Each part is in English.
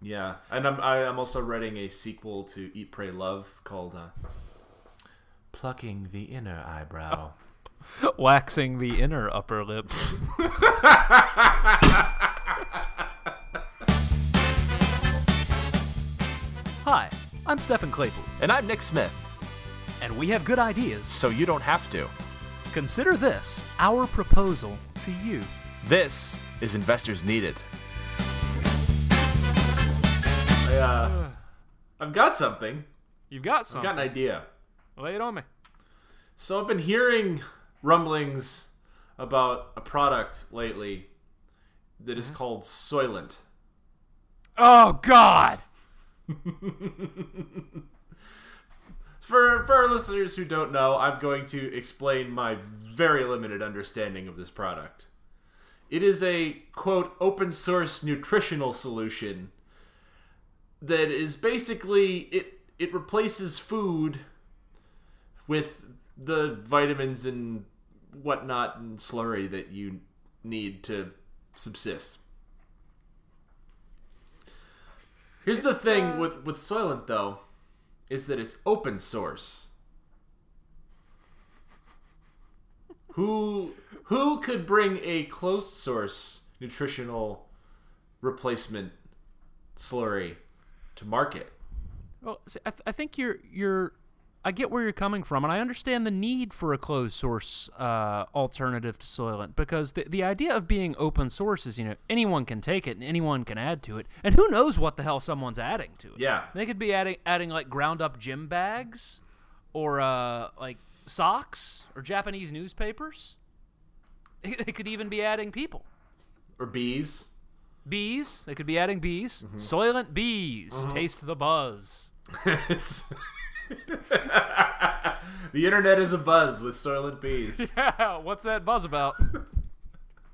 Yeah, and I'm I, I'm also writing a sequel to Eat, Pray, Love called uh, "Plucking the Inner Eyebrow." Waxing the inner upper lip. Hi, I'm Stephen Claypool, And I'm Nick Smith, and we have good ideas. so you don't have to. Consider this our proposal to you. This is Investors Needed. Uh, I've got something. You've got something. I've got an idea. Lay it on me. So I've been hearing rumblings about a product lately that is called Soylent. Oh, God! For for our listeners who don't know, I'm going to explain my very limited understanding of this product. It is a quote open source nutritional solution that is basically it it replaces food with the vitamins and whatnot and slurry that you need to subsist. Here's the thing uh, with with Soylent though, is that it's open source. Who who could bring a closed source nutritional replacement slurry to market? Well, see, I, th- I think you're you're. I get where you're coming from, and I understand the need for a closed source uh, alternative to Soylent because the the idea of being open source is you know anyone can take it and anyone can add to it, and who knows what the hell someone's adding to it. Yeah. they could be adding adding like ground up gym bags, or uh, like socks or Japanese newspapers. They could even be adding people. Or bees? Bees. They could be adding bees. Soylent bees. Taste the buzz. the internet is a buzz with Soylent bees. Yeah, What's that buzz about?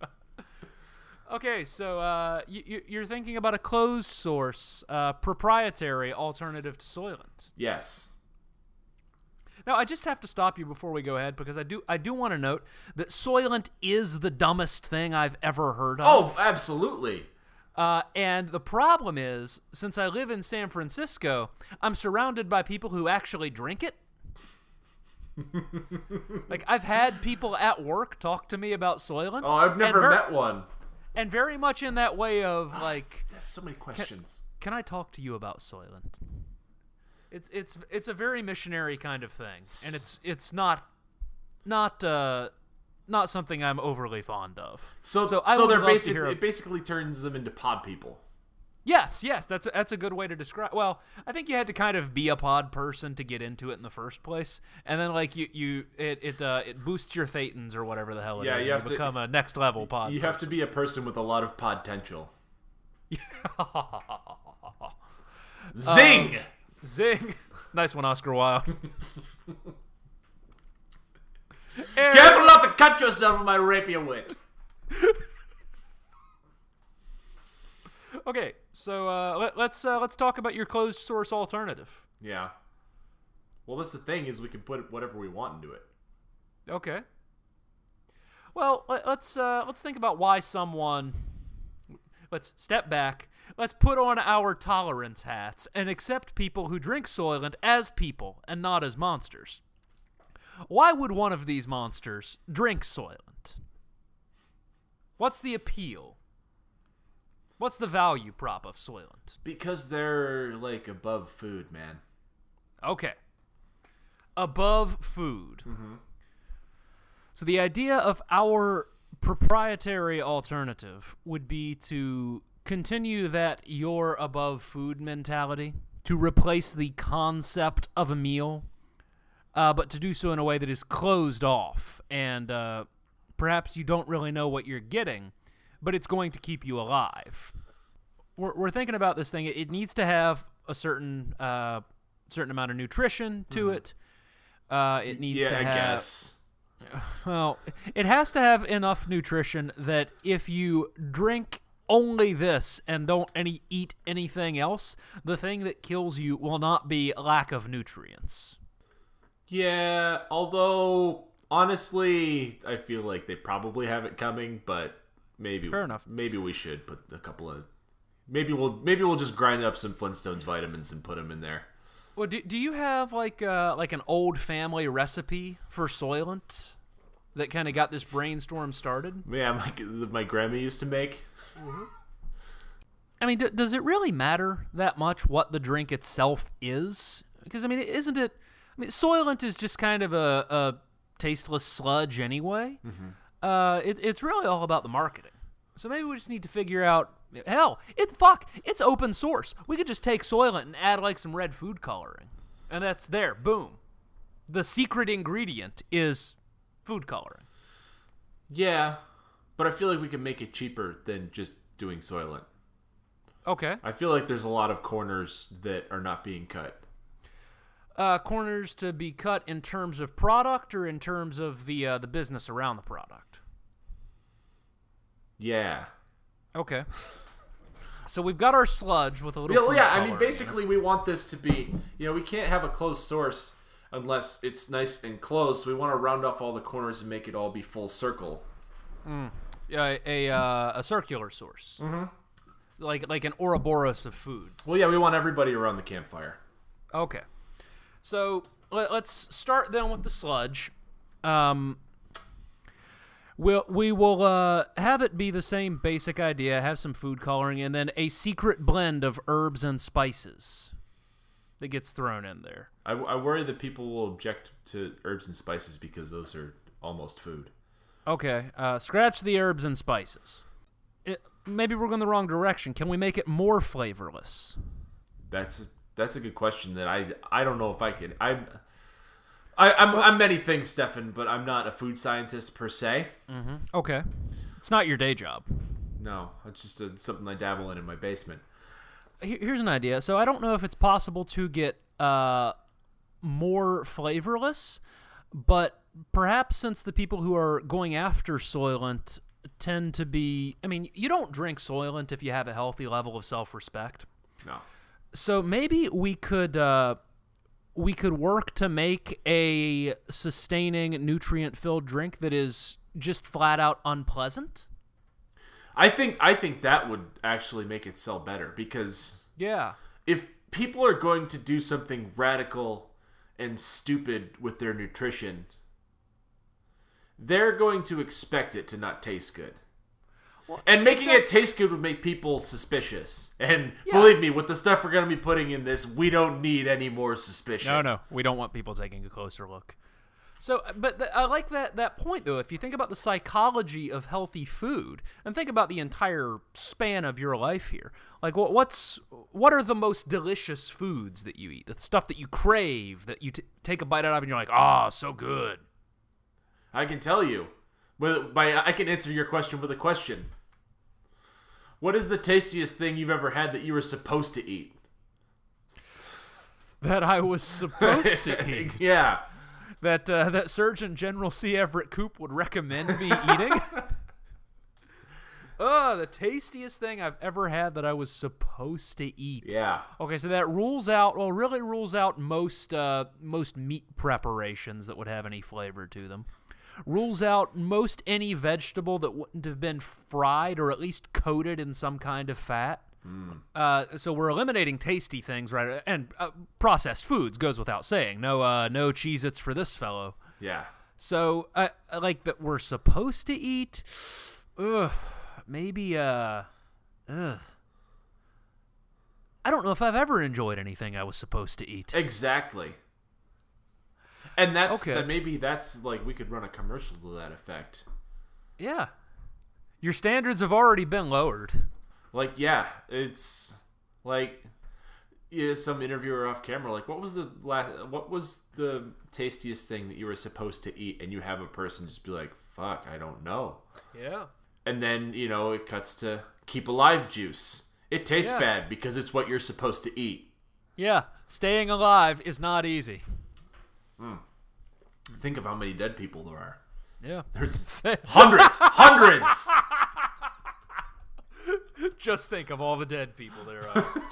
okay, so uh, you, you're thinking about a closed source, uh, proprietary alternative to Soylent. yes. Now, I just have to stop you before we go ahead because I do I do want to note that Soylent is the dumbest thing I've ever heard of. Oh, absolutely. Uh, and the problem is, since I live in San Francisco, I'm surrounded by people who actually drink it. like I've had people at work talk to me about Soylent. Oh, I've never ver- met one. and very much in that way of like, There's so many questions. can I talk to you about Soylent? It's it's it's a very missionary kind of thing, and it's it's not not uh not something I'm overly fond of. So, So so, I would they're basically it basically turns them into pod people. Yes, yes, that's a, that's a good way to describe. Well, I think you had to kind of be a pod person to get into it in the first place, and then like you you it it uh, it boosts your thetans or whatever the hell it is. Yeah, and you have to- become a next level pod. You have to be a person with a lot of potential. Zing! Zing! nice one, Oscar Wilde. Careful not to cut yourself with my rapier wit. Okay, so uh, let, let's uh, let's talk about your closed source alternative. Yeah. Well, that's the thing is we can put whatever we want into it. Okay. Well, let, let's uh, let's think about why someone. Let's step back. Let's put on our tolerance hats and accept people who drink Soylent as people and not as monsters. Why would one of these monsters drink Soylent? What's the appeal? What's the value prop of Soylent? Because they're like above food, man. Okay. Above food. Mm-hmm. So the idea of our proprietary alternative would be to continue that you're above food mentality, to replace the concept of a meal, uh, but to do so in a way that is closed off and uh, perhaps you don't really know what you're getting, but it's going to keep you alive. We're, we're thinking about this thing. It, it needs to have a certain uh, certain amount of nutrition to it. Uh, it needs yeah, to I have guess. well, it has to have enough nutrition that if you drink only this and don't any eat anything else, the thing that kills you will not be lack of nutrients. Yeah, although honestly, I feel like they probably have it coming, but maybe Fair enough. Maybe we should put a couple of Maybe we'll maybe we'll just grind up some Flintstones vitamins and put them in there. Well, do, do you have like uh, like an old family recipe for Soylent that kind of got this brainstorm started? Yeah, my my grandma used to make. I mean, d- does it really matter that much what the drink itself is? Because I mean, isn't it? I mean, Soylent is just kind of a, a tasteless sludge anyway. Uh, it, it's really all about the marketing. So maybe we just need to figure out. Hell, it fuck, it's open source. We could just take Soylent and add like some red food coloring, and that's there. Boom. The secret ingredient is food coloring. Yeah, but I feel like we can make it cheaper than just doing Soylent. Okay. I feel like there's a lot of corners that are not being cut. Uh, corners to be cut in terms of product or in terms of the uh, the business around the product. Yeah. Okay. So we've got our sludge with a little. Yeah, yeah. I mean, basically, we want this to be. You know, we can't have a closed source unless it's nice and closed. So we want to round off all the corners and make it all be full circle. uh, a uh, a circular source, mm-hmm. like like an Ouroboros of food. Well, yeah, we want everybody around the campfire. Okay. So let, us start then with the sludge. Um, we'll, we will uh, have it be the same basic idea, have some food coloring, and then a secret blend of herbs and spices that gets thrown in there. I, I worry that people will object to herbs and spices because those are almost food. Okay, uh, scratch the herbs and spices. It, maybe we're going the wrong direction. Can we make it more flavorless? That's that's a good question that I I don't know if I can. I'm I, I'm I'm many things, Stefan, but I'm not a food scientist per se. Mm-hmm. Okay. It's not your day job. No, it's just a, something I dabble in in my basement. Here's an idea. So I don't know if it's possible to get uh, more flavorless, but perhaps since the people who are going after Soylent tend to be, I mean, you don't drink Soylent if you have a healthy level of self-respect. No. So maybe we could uh, we could work to make a sustaining nutrient-filled drink that is just flat out unpleasant. I think I think that would actually make it sell better because Yeah. if people are going to do something radical and stupid with their nutrition, they're going to expect it to not taste good. And making it taste good would make people suspicious. And believe me, with the stuff we're going to be putting in this, we don't need any more suspicion. No, no, we don't want people taking a closer look. So, but th- I like that that point though. If you think about the psychology of healthy food, and think about the entire span of your life here, like what what's what are the most delicious foods that you eat? The stuff that you crave, that you t- take a bite out of, and you're like, ah, so good. I can tell you. With, by I can answer your question with a question. What is the tastiest thing you've ever had that you were supposed to eat? That I was supposed to eat. yeah. That uh, that Surgeon General C. Everett Koop would recommend me eating. Oh, the tastiest thing I've ever had that I was supposed to eat. Yeah. Okay, so that rules out, well, really rules out most uh, most meat preparations that would have any flavor to them. Rules out most any vegetable that wouldn't have been fried or at least coated in some kind of fat. Uh, so we're eliminating tasty things, right? And uh, processed foods goes without saying. No, uh, no Cheez-Its for this fellow. Yeah. So, uh, like that we're supposed to eat. Ugh, maybe. Uh, ugh. I don't know if I've ever enjoyed anything I was supposed to eat. Exactly. And that's Okay. that maybe that's like we could run a commercial to that effect. Yeah, your standards have already been lowered. Like, yeah, it's like yeah, some interviewer off camera like what was the last what was the tastiest thing that you were supposed to eat and you have a person just be like, "Fuck, I don't know." Yeah. And then, you know, it cuts to keep alive juice. It tastes Yeah. bad because it's what you're supposed to eat. Yeah, staying alive is not easy. Think of how many dead people there are. Yeah. There's hundreds, hundreds. Just think of all the dead people there are.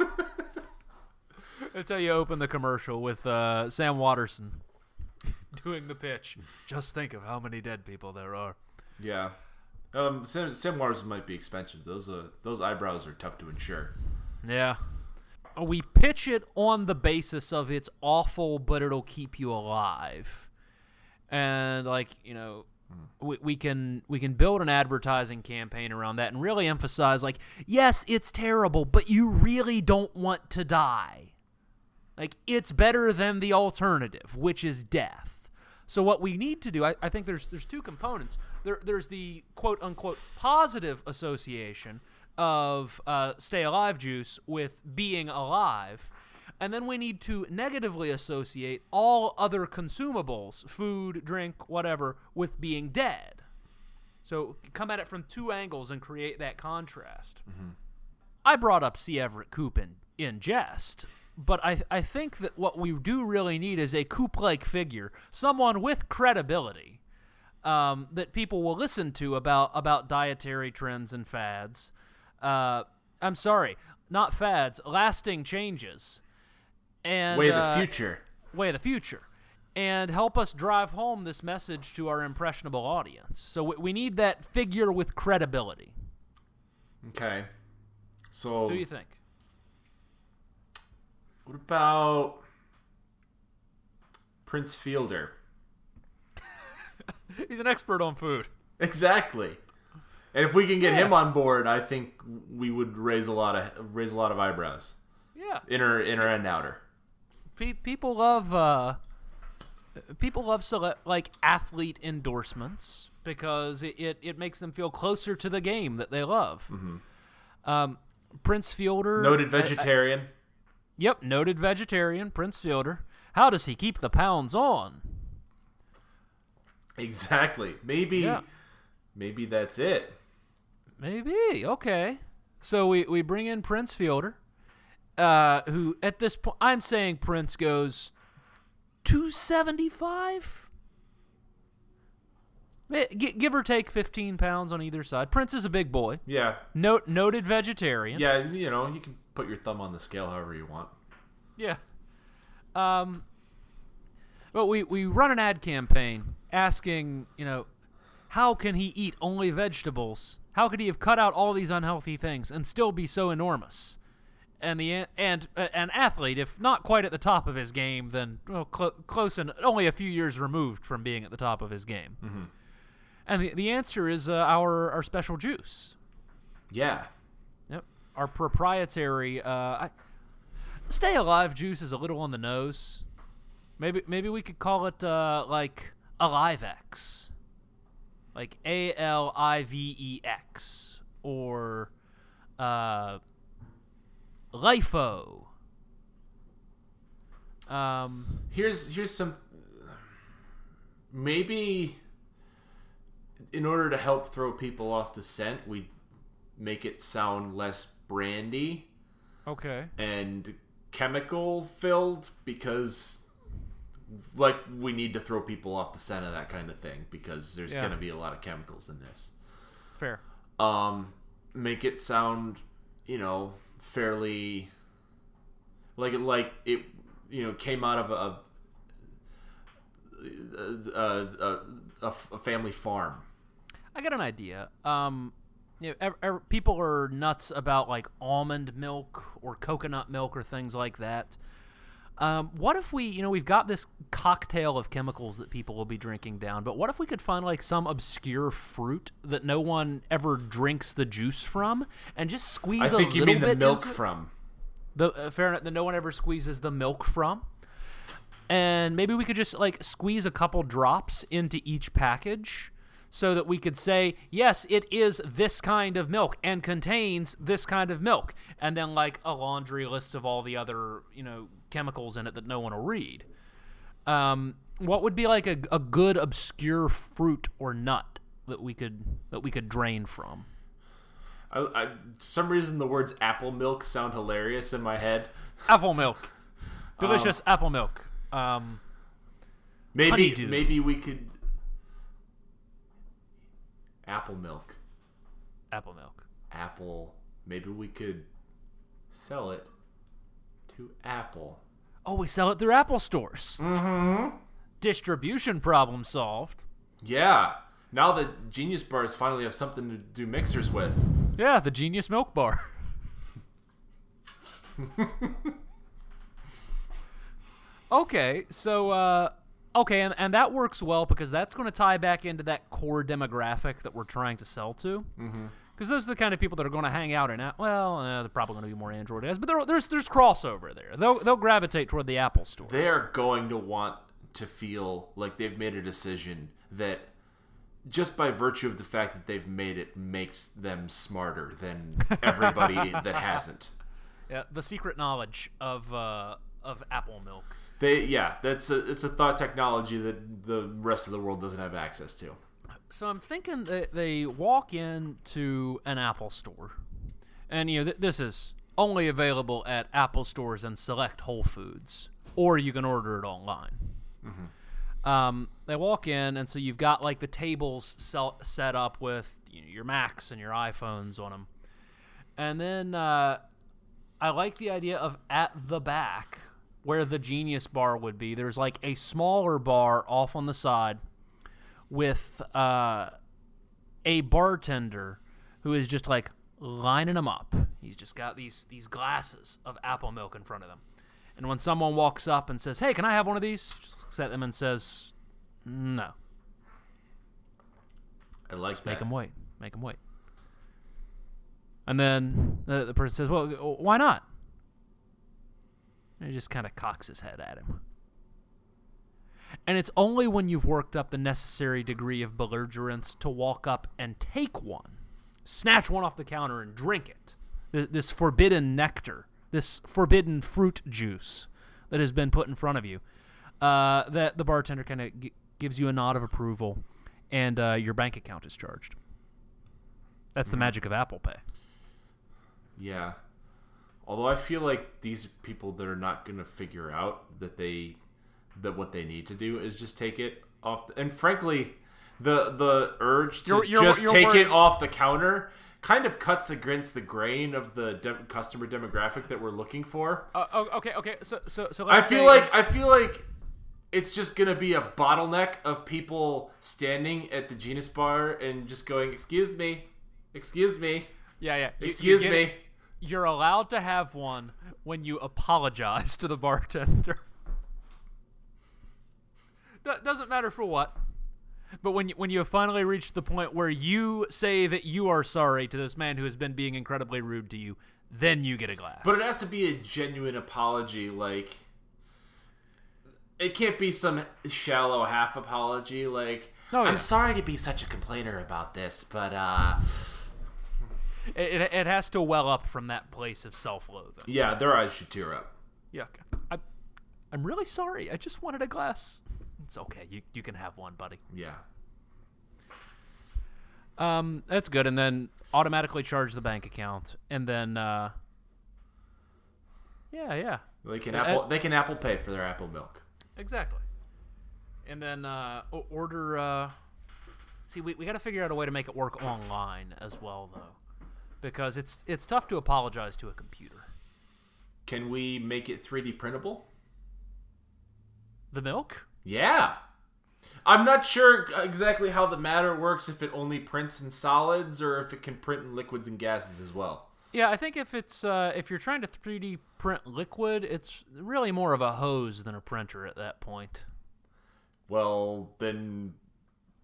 That's how you open the commercial with uh, Sam Waterston doing the pitch. Just think of how many dead people there are. Yeah. Um, Sam, Sam might be expensive. Those uh, those eyebrows are tough to insure. Yeah. We pitch it on the basis of it's awful, but it'll keep you alive. And like, you know, hmm. we, we can we can build an advertising campaign around that and really emphasize like, yes, it's terrible, but you really don't want to die. Like it's better than the alternative, which is death. So what we need to do, I, I think there's there's two components. There there's the quote unquote positive association of uh, stay alive juice with being alive. And then we need to negatively associate all other consumables, food, drink, whatever, with being dead. So come at it from two angles and create that contrast. I brought up C. Everett Koop in, in jest, but I, I think that what we do really need is a Koop like figure, someone with credibility um, that people will listen to about, about dietary trends and fads. Uh, I'm sorry, not fads, lasting changes. And Way of uh, the future. way of the future and help us drive home this message to our impressionable audience. So we, we need that figure with credibility. Okay. So Who do you think? what about Prince Fielder? He's an expert on food. Exactly. And if we can get him on board, I think we would raise a lot of raise a lot of eyebrows, Yeah. inner inner and outer. Pe- people love uh people love sele- like athlete endorsements because it, it, it makes them feel closer to the game that they love. Um, Prince Fielder, Noted I- I- vegetarian. yep, noted vegetarian. Prince Fielder. How does he keep the pounds on? exactly. Maybe Yeah. maybe that's it. Maybe okay. So we we bring in Prince Fielder, uh, who at this point I'm saying Prince goes two seventy five. Give or take fifteen pounds on either side. Prince is a big boy. Yeah. Note noted vegetarian. Yeah, you know, you can put your thumb on the scale however you want. Yeah. Um. But we we run an ad campaign asking, you know, how can he eat only vegetables? How could he have cut out all these unhealthy things and still be so enormous? And the an- and uh, an athlete, if not quite at the top of his game, then well, clo- close and only a few years removed from being at the top of his game. Mm-hmm. And the, the answer is uh, our our special juice. Yeah. Yep. Our proprietary uh, I, Stay Alive juice is a little on the nose. Maybe maybe we could call it uh, like Alive X. Like A L I V E X or uh Lifo. Um Here's here's some maybe in order to help throw people off the scent, we make it sound less brandy okay. and chemical filled because like we need to throw people off the scent of that kind of thing because there's Yeah. going to be a lot of chemicals in this. Fair. um make it sound you know fairly like it like it you know came out of a a, a, a family farm I got an idea. Um, you know, ev- ev- people are nuts about like almond milk or coconut milk or things like that. Um, what if we, you know, we've got this cocktail of chemicals that people will be drinking down, but what if we could find like some obscure fruit that no one ever drinks the juice from, and just squeeze i a think you little mean the milk from. The uh, fair enough that no one ever squeezes the milk from. And maybe we could just like squeeze a couple drops into each package so that we could say yes it is this kind of milk and contains this kind of milk. And then like a laundry list of all the other you know chemicals in it that no one will read. Um, what would be like a, a good obscure fruit or nut that we could that we could drain from? I, I some reason the words apple milk sound hilarious in my head. Apple milk. Delicious apple milk. Um, maybe Honeydew. maybe we could apple milk. Apple milk. Apple. Maybe we could sell it to apple Oh, we sell it through Apple stores. Mm-hmm. Distribution problem solved. Yeah. Now the Genius Bars finally have something to do mixers with. Yeah, the Genius Milk Bar. Okay, so uh, okay, and, and that works well because that's going to tie back into that core demographic that we're trying to sell to. Because those are the kind of people that are going to hang out in. Well, uh, they're probably going to be more Android as, but there, there's there's crossover there. They'll they'll gravitate toward the Apple store. They are going to want to feel like they've made a decision that just by virtue of the fact that they've made it makes them smarter than everybody that hasn't. Yeah, the secret knowledge of uh, of Apple milk. They yeah, that's a it's a thought technology that the rest of the world doesn't have access to. So I'm thinking that they walk into an Apple store, and you know th- this is only available at Apple stores and select Whole Foods, or you can order it online. Um, they walk in, and so you've got like the tables sel- set up with you know, your Macs and your iPhones on them, and then uh, I like the idea of at the back where the Genius Bar would be. There's like a smaller bar off on the side with uh, a bartender who is just like lining them up. He's just got these these glasses of apple milk in front of them. And when someone walks up and says, "Hey, can I have one of these?" Just looks at them and says, "No." I like that. Make them wait. Make them wait. And then the, the person says, "Well, why not?" And he just kind of cocks his head at him. And it's only when you've worked up the necessary degree of belligerence to walk up and take one, snatch one off the counter and drink it. This forbidden nectar, this forbidden fruit juice that has been put in front of you, uh, that the bartender kind of g- gives you a nod of approval, and uh, your bank account is charged. That's the magic of Apple Pay. Yeah. Although I feel like these people that are not going to figure out that they that what they need to do is just take it off. The, and frankly, the the urge to You're- you're- just you're take worried- it off the counter kind of cuts against the grain of the de- customer demographic that we're looking for. Uh, oh, okay, okay. So, so, so I feel like I feel like it's just gonna be a bottleneck of people standing at the Genius bar and just going, "Excuse me, excuse me, yeah, yeah. you- you excuse me." it. You're allowed to have one when you apologize to the bartender. Do- doesn't matter for what. But when you, when you have finally reached the point where you say that you are sorry to this man who has been being incredibly rude to you, then you get a glass. But it has to be a genuine apology. Like, it can't be some shallow half apology. Like, Oh, yeah. I'm sorry to be such a complainer about this, but uh, it, it, it has to well up from that place of self-loathing. yeah, their eyes should tear up. Yeah. I, I'm really sorry. I just wanted a glass. It's okay. You you can have one, buddy. Yeah, Um, that's good. And then automatically charge the bank account, and then uh, yeah, yeah, they can Uh, Apple. They can Apple Pay for their Apple Milk. exactly. And then uh, order. Uh, see, we we got to figure out a way to make it work online as well, though, because it's it's tough to apologize to a computer. Can we make it 3D printable? The milk. Yeah. I'm not sure exactly how the matter works if it only prints in solids or if it can print in liquids and gases as well. Yeah, I think if it's uh, if you're trying to 3D print liquid, it's really more of a hose than a printer at that point. Well, then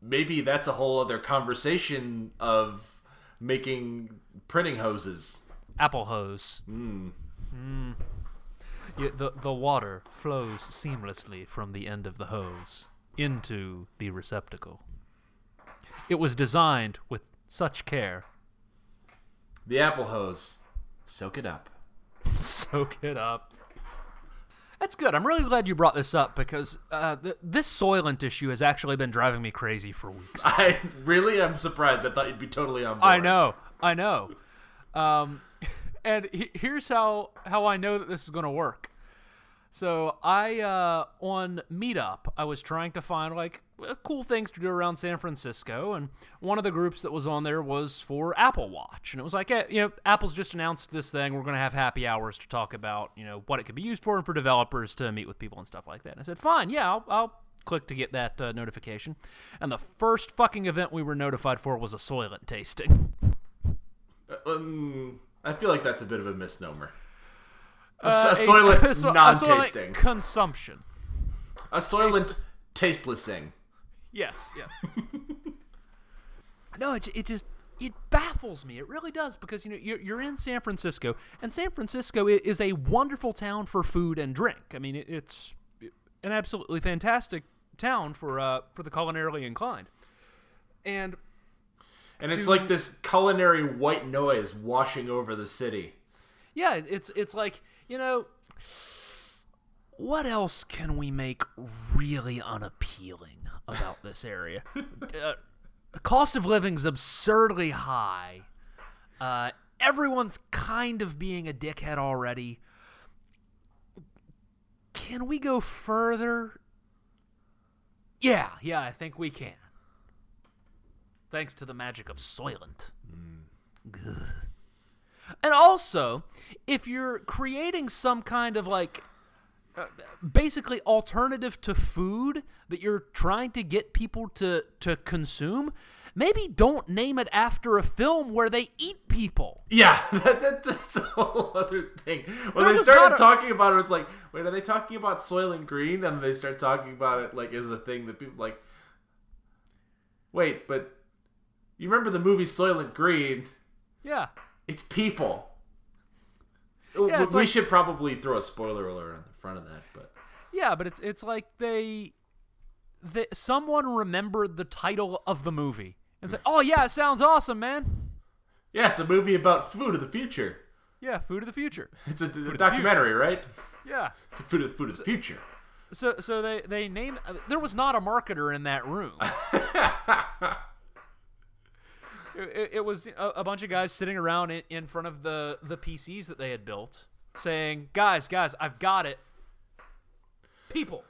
maybe that's a whole other conversation of making printing hoses. Apple hose. Mm. Yeah, the the water flows seamlessly from the end of the hose into the receptacle. It was designed with such care. The apple hose. Soak it up. Soak it up. That's good. I'm really glad you brought this up because uh, th- this Soylent issue has actually been driving me crazy for weeks. I really am surprised. I thought you'd be totally on board. I know, I know. Um, and he- here's how how I know that this is going to work. So I uh, on Meetup, I was trying to find like uh, cool things to do around San Francisco, and one of the groups that was on there was for Apple Watch, and it was like, eh, you know, Apple's just announced this thing. We're going to have happy hours to talk about, you know, what it could be used for, and for developers to meet with people and stuff like that. And I said, fine, yeah, I'll. I'll Click to get that uh, notification, and the first fucking event we were notified for was a Soylent tasting. Um, I feel like that's a bit of a misnomer. A, s- a Uh, soylent so- a non-tasting. soylent consumption. A soylent tastelessing. Yes, yes. no, it, it just it baffles me. It really does because you know you're, you're in San Francisco, and San Francisco is a wonderful town for food and drink. I mean, it, it's an absolutely fantastic town for uh, for the culinarily inclined. And And it's To- like this culinary white noise washing over the city. Yeah, it's it's like you know. What else can we make really unappealing about this area? uh, the cost of living's absurdly high. Uh, everyone's kind of being a dickhead already. Can we go further? Yeah, yeah, I think we can. Thanks to the magic of Soylent. Ugh. And also, if you're creating some kind of like uh, basically alternative to food that you're trying to get people to to consume, maybe don't name it after a film where they eat people. Yeah, that, that's a whole other thing. When There they started a- talking about it, it's like, wait, are they talking about Soylent Green? And they start talking about it like is a thing that people like. Wait, but you remember the movie Soylent Green? Yeah. It's people. Yeah, it's we like- should probably throw a spoiler alert on the front of that, but Yeah, but it's it's like they, they someone remembered the title of the movie and said, "Oh yeah, it sounds awesome, man." yeah, it's a movie about food of the future. Yeah, food of the future. It's a, a documentary, right? Yeah. Food of food of the future. So so they they name uh, there was not a marketer in that room. it, it- was a, a bunch of guys sitting around in, in front of the the PCs that they had built, saying, "Guys, guys, I've got it." People.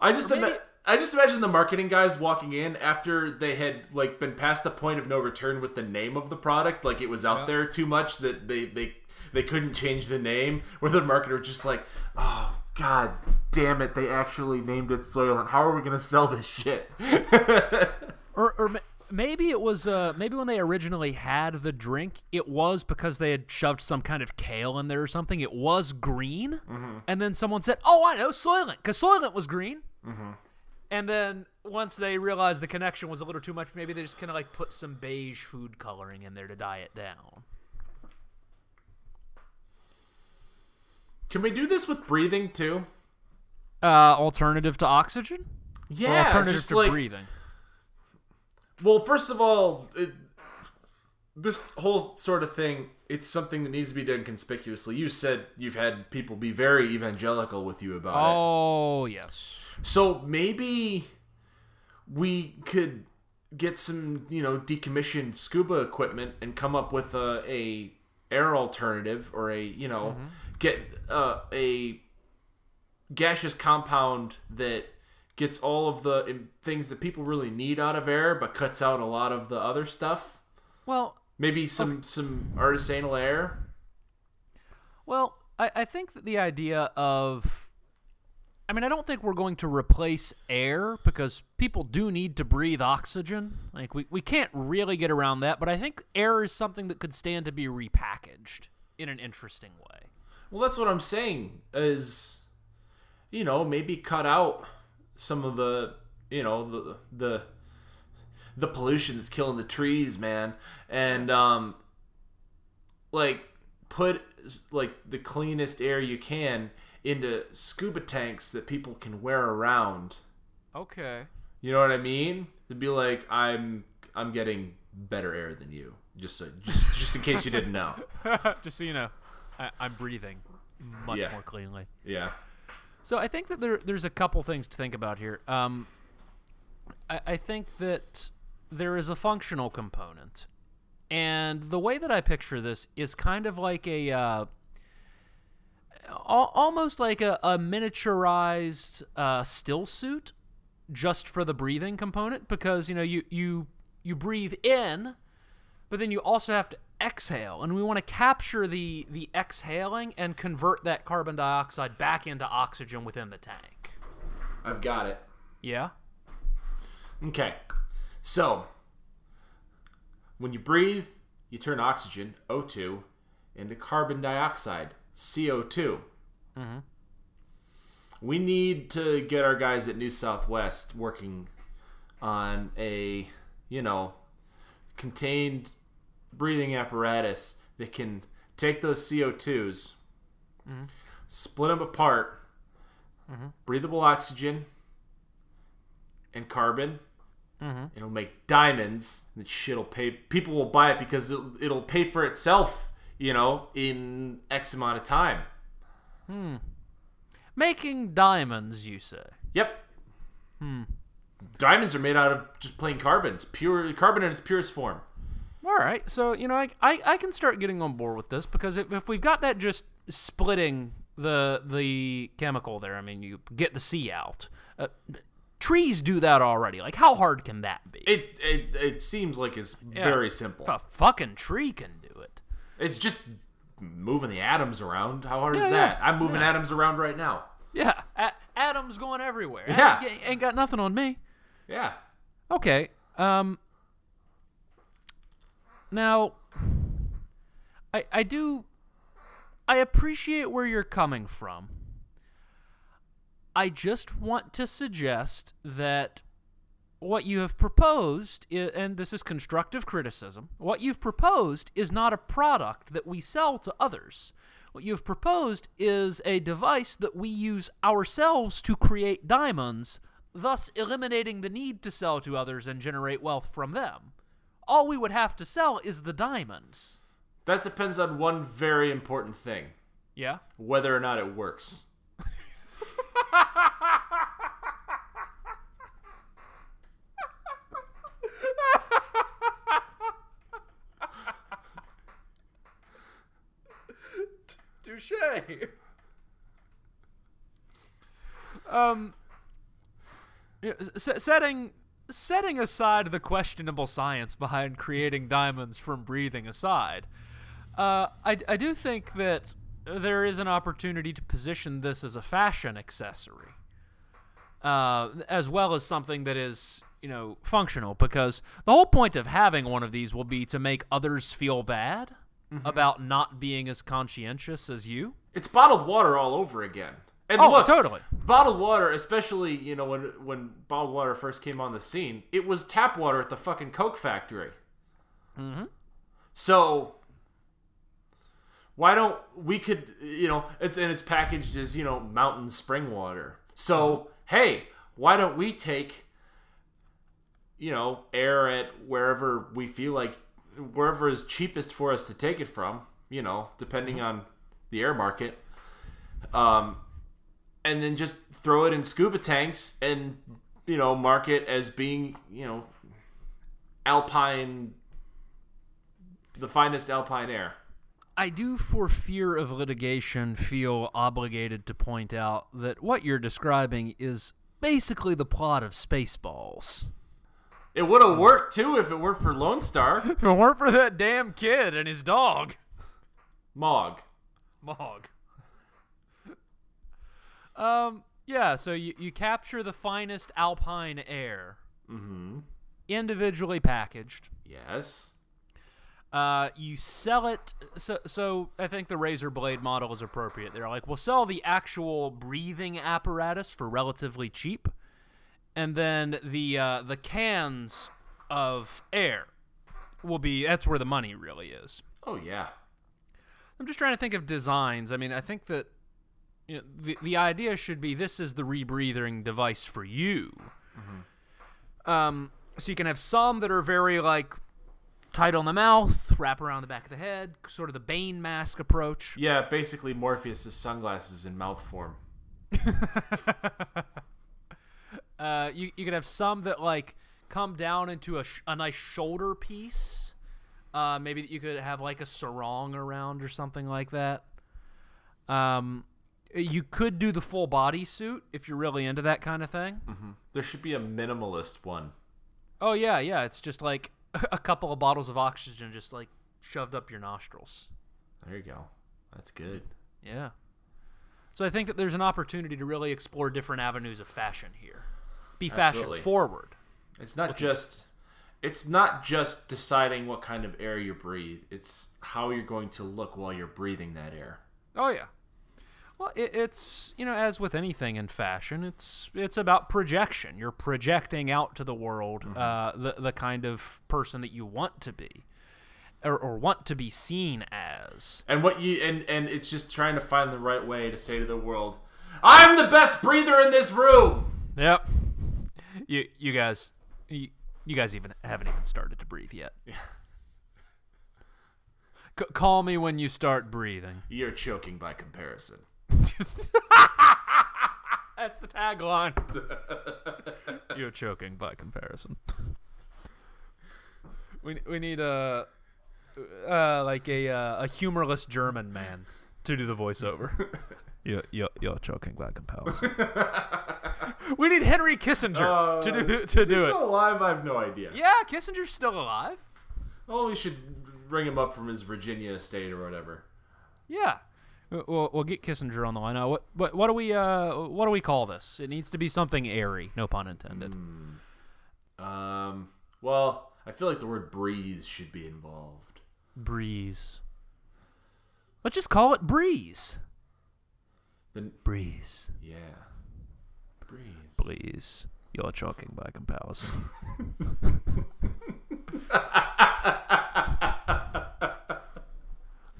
I just maybe- ima- I just imagine the marketing guys walking in after they had like been past the point of no return with the name of the product, like it was out Yeah. there too much that they they they couldn't change the name. Where the marketer was just like, "Oh God damn it! They actually named it Soylent. How are we gonna sell this shit?" Or, or maybe it was uh, maybe when they originally had the drink, it was because they had shoved some kind of kale in there or something. It was green, and then someone said, "Oh, I know Soylent," because Soylent was green. And then once they realized the connection was a little too much, maybe they just kind of like put some beige food coloring in there to dye it down. Can we do this with breathing too? Uh, alternative to oxygen. Yeah, alternative just to like breathing. Well, first of all, it, this whole sort of thing, it's something that needs to be done conspicuously. You said you've had people be very evangelical with you about it. Oh yes. So maybe we could get some, you know, decommissioned scuba equipment and come up with a, a air alternative or a, you know, get uh, a gaseous compound that gets all of the things that people really need out of air but cuts out a lot of the other stuff. Well, Maybe some some artisanal air. Well, I, I think that the idea of. I mean, I don't think we're going to replace air because people do need to breathe oxygen. Like, we, we can't really get around that, but I think air is something that could stand to be repackaged in an interesting way. Well, that's what I'm saying is you know, maybe cut out some of the, you know, the the the pollution that's killing the trees, man. And um like put like the cleanest air you can into scuba tanks that people can wear around. Okay. You know what I mean? To be like I'm I'm getting better air than you. Just so, just just in case you didn't know. Just so you know, I, I'm breathing much Yeah. more cleanly. Yeah. So I think that there there's a couple things to think about here. Um, I, I think that there is a functional component, and the way that I picture this is kind of like a uh, almost like a, a miniaturized uh, still suit, just for the breathing component. Because you know you you you breathe in, but then you also have to exhale and we want to capture the the exhaling and convert that carbon dioxide back into oxygen within the tank I've got it. yeah Okay. So, when you breathe, you turn oxygen, O2, into carbon dioxide, CO2. Mm-hmm. We need to get our guys at New Southwest working on a, you know, contained breathing apparatus that can take those CO2s, mm-hmm. split them apart, mm-hmm. breathable oxygen and carbon. Mm-hmm. It'll make diamonds. That shit'll pay. People will buy it because it'll, it'll pay for itself. You know, in X amount of time. Hmm. Making diamonds, you say? Yep. Hmm. Diamonds are made out of just plain carbon. It's pure carbon in its purest form. All right, so you know, I, I, I can start getting on board with this because if, if we've got that just splitting the the chemical there, I mean, you get the sea out. Uh, trees do that already. Like, how hard can that be? It it, it seems like it's very simple. a fucking tree can do it. It's just moving the atoms around. How hard Yeah, is yeah, that? I'm moving yeah. atoms around right now. Yeah, a- atoms going everywhere. Yeah. Atoms ain't got nothing on me. Yeah. Okay. Um. Now, I I do. I appreciate where you're coming from. I just want to suggest that what you have proposed, and this is constructive criticism, what you've proposed is not a product that we sell to others. What you've proposed is a device that we use ourselves to create diamonds, thus eliminating the need to sell to others and generate wealth from them. All we would have to sell is the diamonds. That depends on one very important thing: Yeah? whether or not it works. Touche. um, setting setting aside the questionable science behind creating diamonds from breathing aside, uh, I I do think that there is an opportunity to position this as a fashion accessory, uh, as well as something that is you know functional because the whole point of having one of these will be to make others feel bad about not being as conscientious as you. It's bottled water all over again. And Oh, look, totally. Bottled water, especially you know when when bottled water first came on the scene, it was tap water at the fucking Coke factory. Mm-hmm. So why don't we could you know it's and it's packaged as you know mountain spring water. So hey, why don't we take you know air at wherever we feel like wherever is cheapest for us to take it from. You know, depending on the air market. Um, and then just throw it in scuba tanks and you know mark it as being you know alpine the finest alpine air I do, for fear of litigation, feel obligated to point out that what you're describing is basically the plot of Spaceballs. it would have worked too if it weren't for Lone Starr If it weren't for that damn kid and his dog. mog Mog. Um, yeah, so you, you capture the finest alpine air. Mm-hmm. Individually packaged. yes Uh, you sell it. So, so I think the razor blade model is appropriate. They're like, we'll sell the actual breathing apparatus for relatively cheap, and then the uh, the cans of air will be. That's where the money really is. oh yeah I'm just trying to think of designs. I mean, I think that you know the the idea should be this is the rebreathing device for you. Um, so you can have some that are very like tight on the mouth, wrap around the back of the head, sort of the Bane mask approach. yeah basically morpheus's sunglasses in mouth form Uh, you you could have some that like come down into a, sh- a nice shoulder piece. Uh, maybe you could have like a sarong around or something like that. Um, you could do the full body suit if you're really into that kind of thing. Mm-hmm. there should be a minimalist one Oh yeah, yeah. It's just like a couple of bottles of oxygen just like shoved up your nostrils. there you go that's good Yeah. So I think that there's an opportunity to really explore different avenues of fashion here. Be fashion Absolutely. forward. It's not just it's not just deciding what kind of air you breathe. It's how you're going to look while you're breathing that air. Oh yeah. Well, it, it's you know, as with anything in fashion, it's it's about projection. You're projecting out to the world uh, the the kind of person that you want to be, or, or want to be seen as. And what you and and it's just trying to find the right way to say to the world, "I'm the best breather in this room." Yep. You you guys you, you guys even haven't even started to breathe yet. C- call me when you start breathing. You're choking by comparison. That's the tagline. You're choking by comparison. we we need a uh, like a uh, a humorless German man to do the voiceover. you're, you're, you're choking by comparison. we need Henry Kissinger to do is to he do it. still alive? I have no idea. Yeah, Kissinger's still alive. Oh, we should bring him up from his Virginia estate or whatever. Yeah. We'll, we'll get Kissinger on the line. Uh, what, what what do we uh what do we call this? It needs to be something airy, no pun intended. Um. Well, I feel like the word breeze should be involved. Breeze. Let's just call it breeze. Then Breeze. yeah, breeze. Please. You're choking by comparison.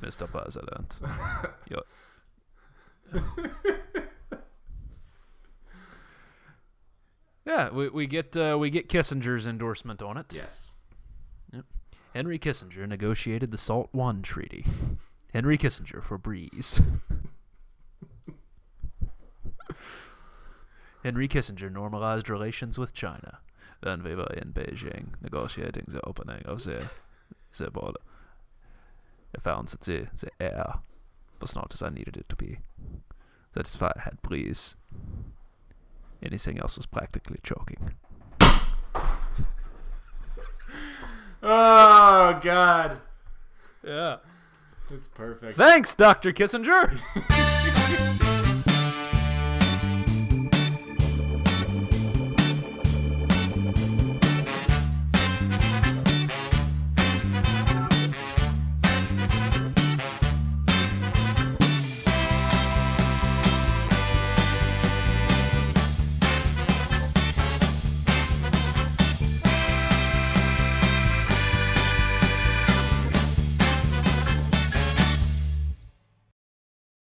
Mr. President. You're... yeah, we, we get uh, we get Kissinger's endorsement on it. Yes. Henry Kissinger negotiated the SALT I Treaty. Henry Kissinger for Breeze. Henry Kissinger normalized relations with China. Then we were in Beijing negotiating the opening of the, the border. I found that the, the air was not as I needed it to be. That's why I had breeze. Anything else was practically choking. Oh God, Yeah. that's perfect. Thanks, Dr. Kissinger!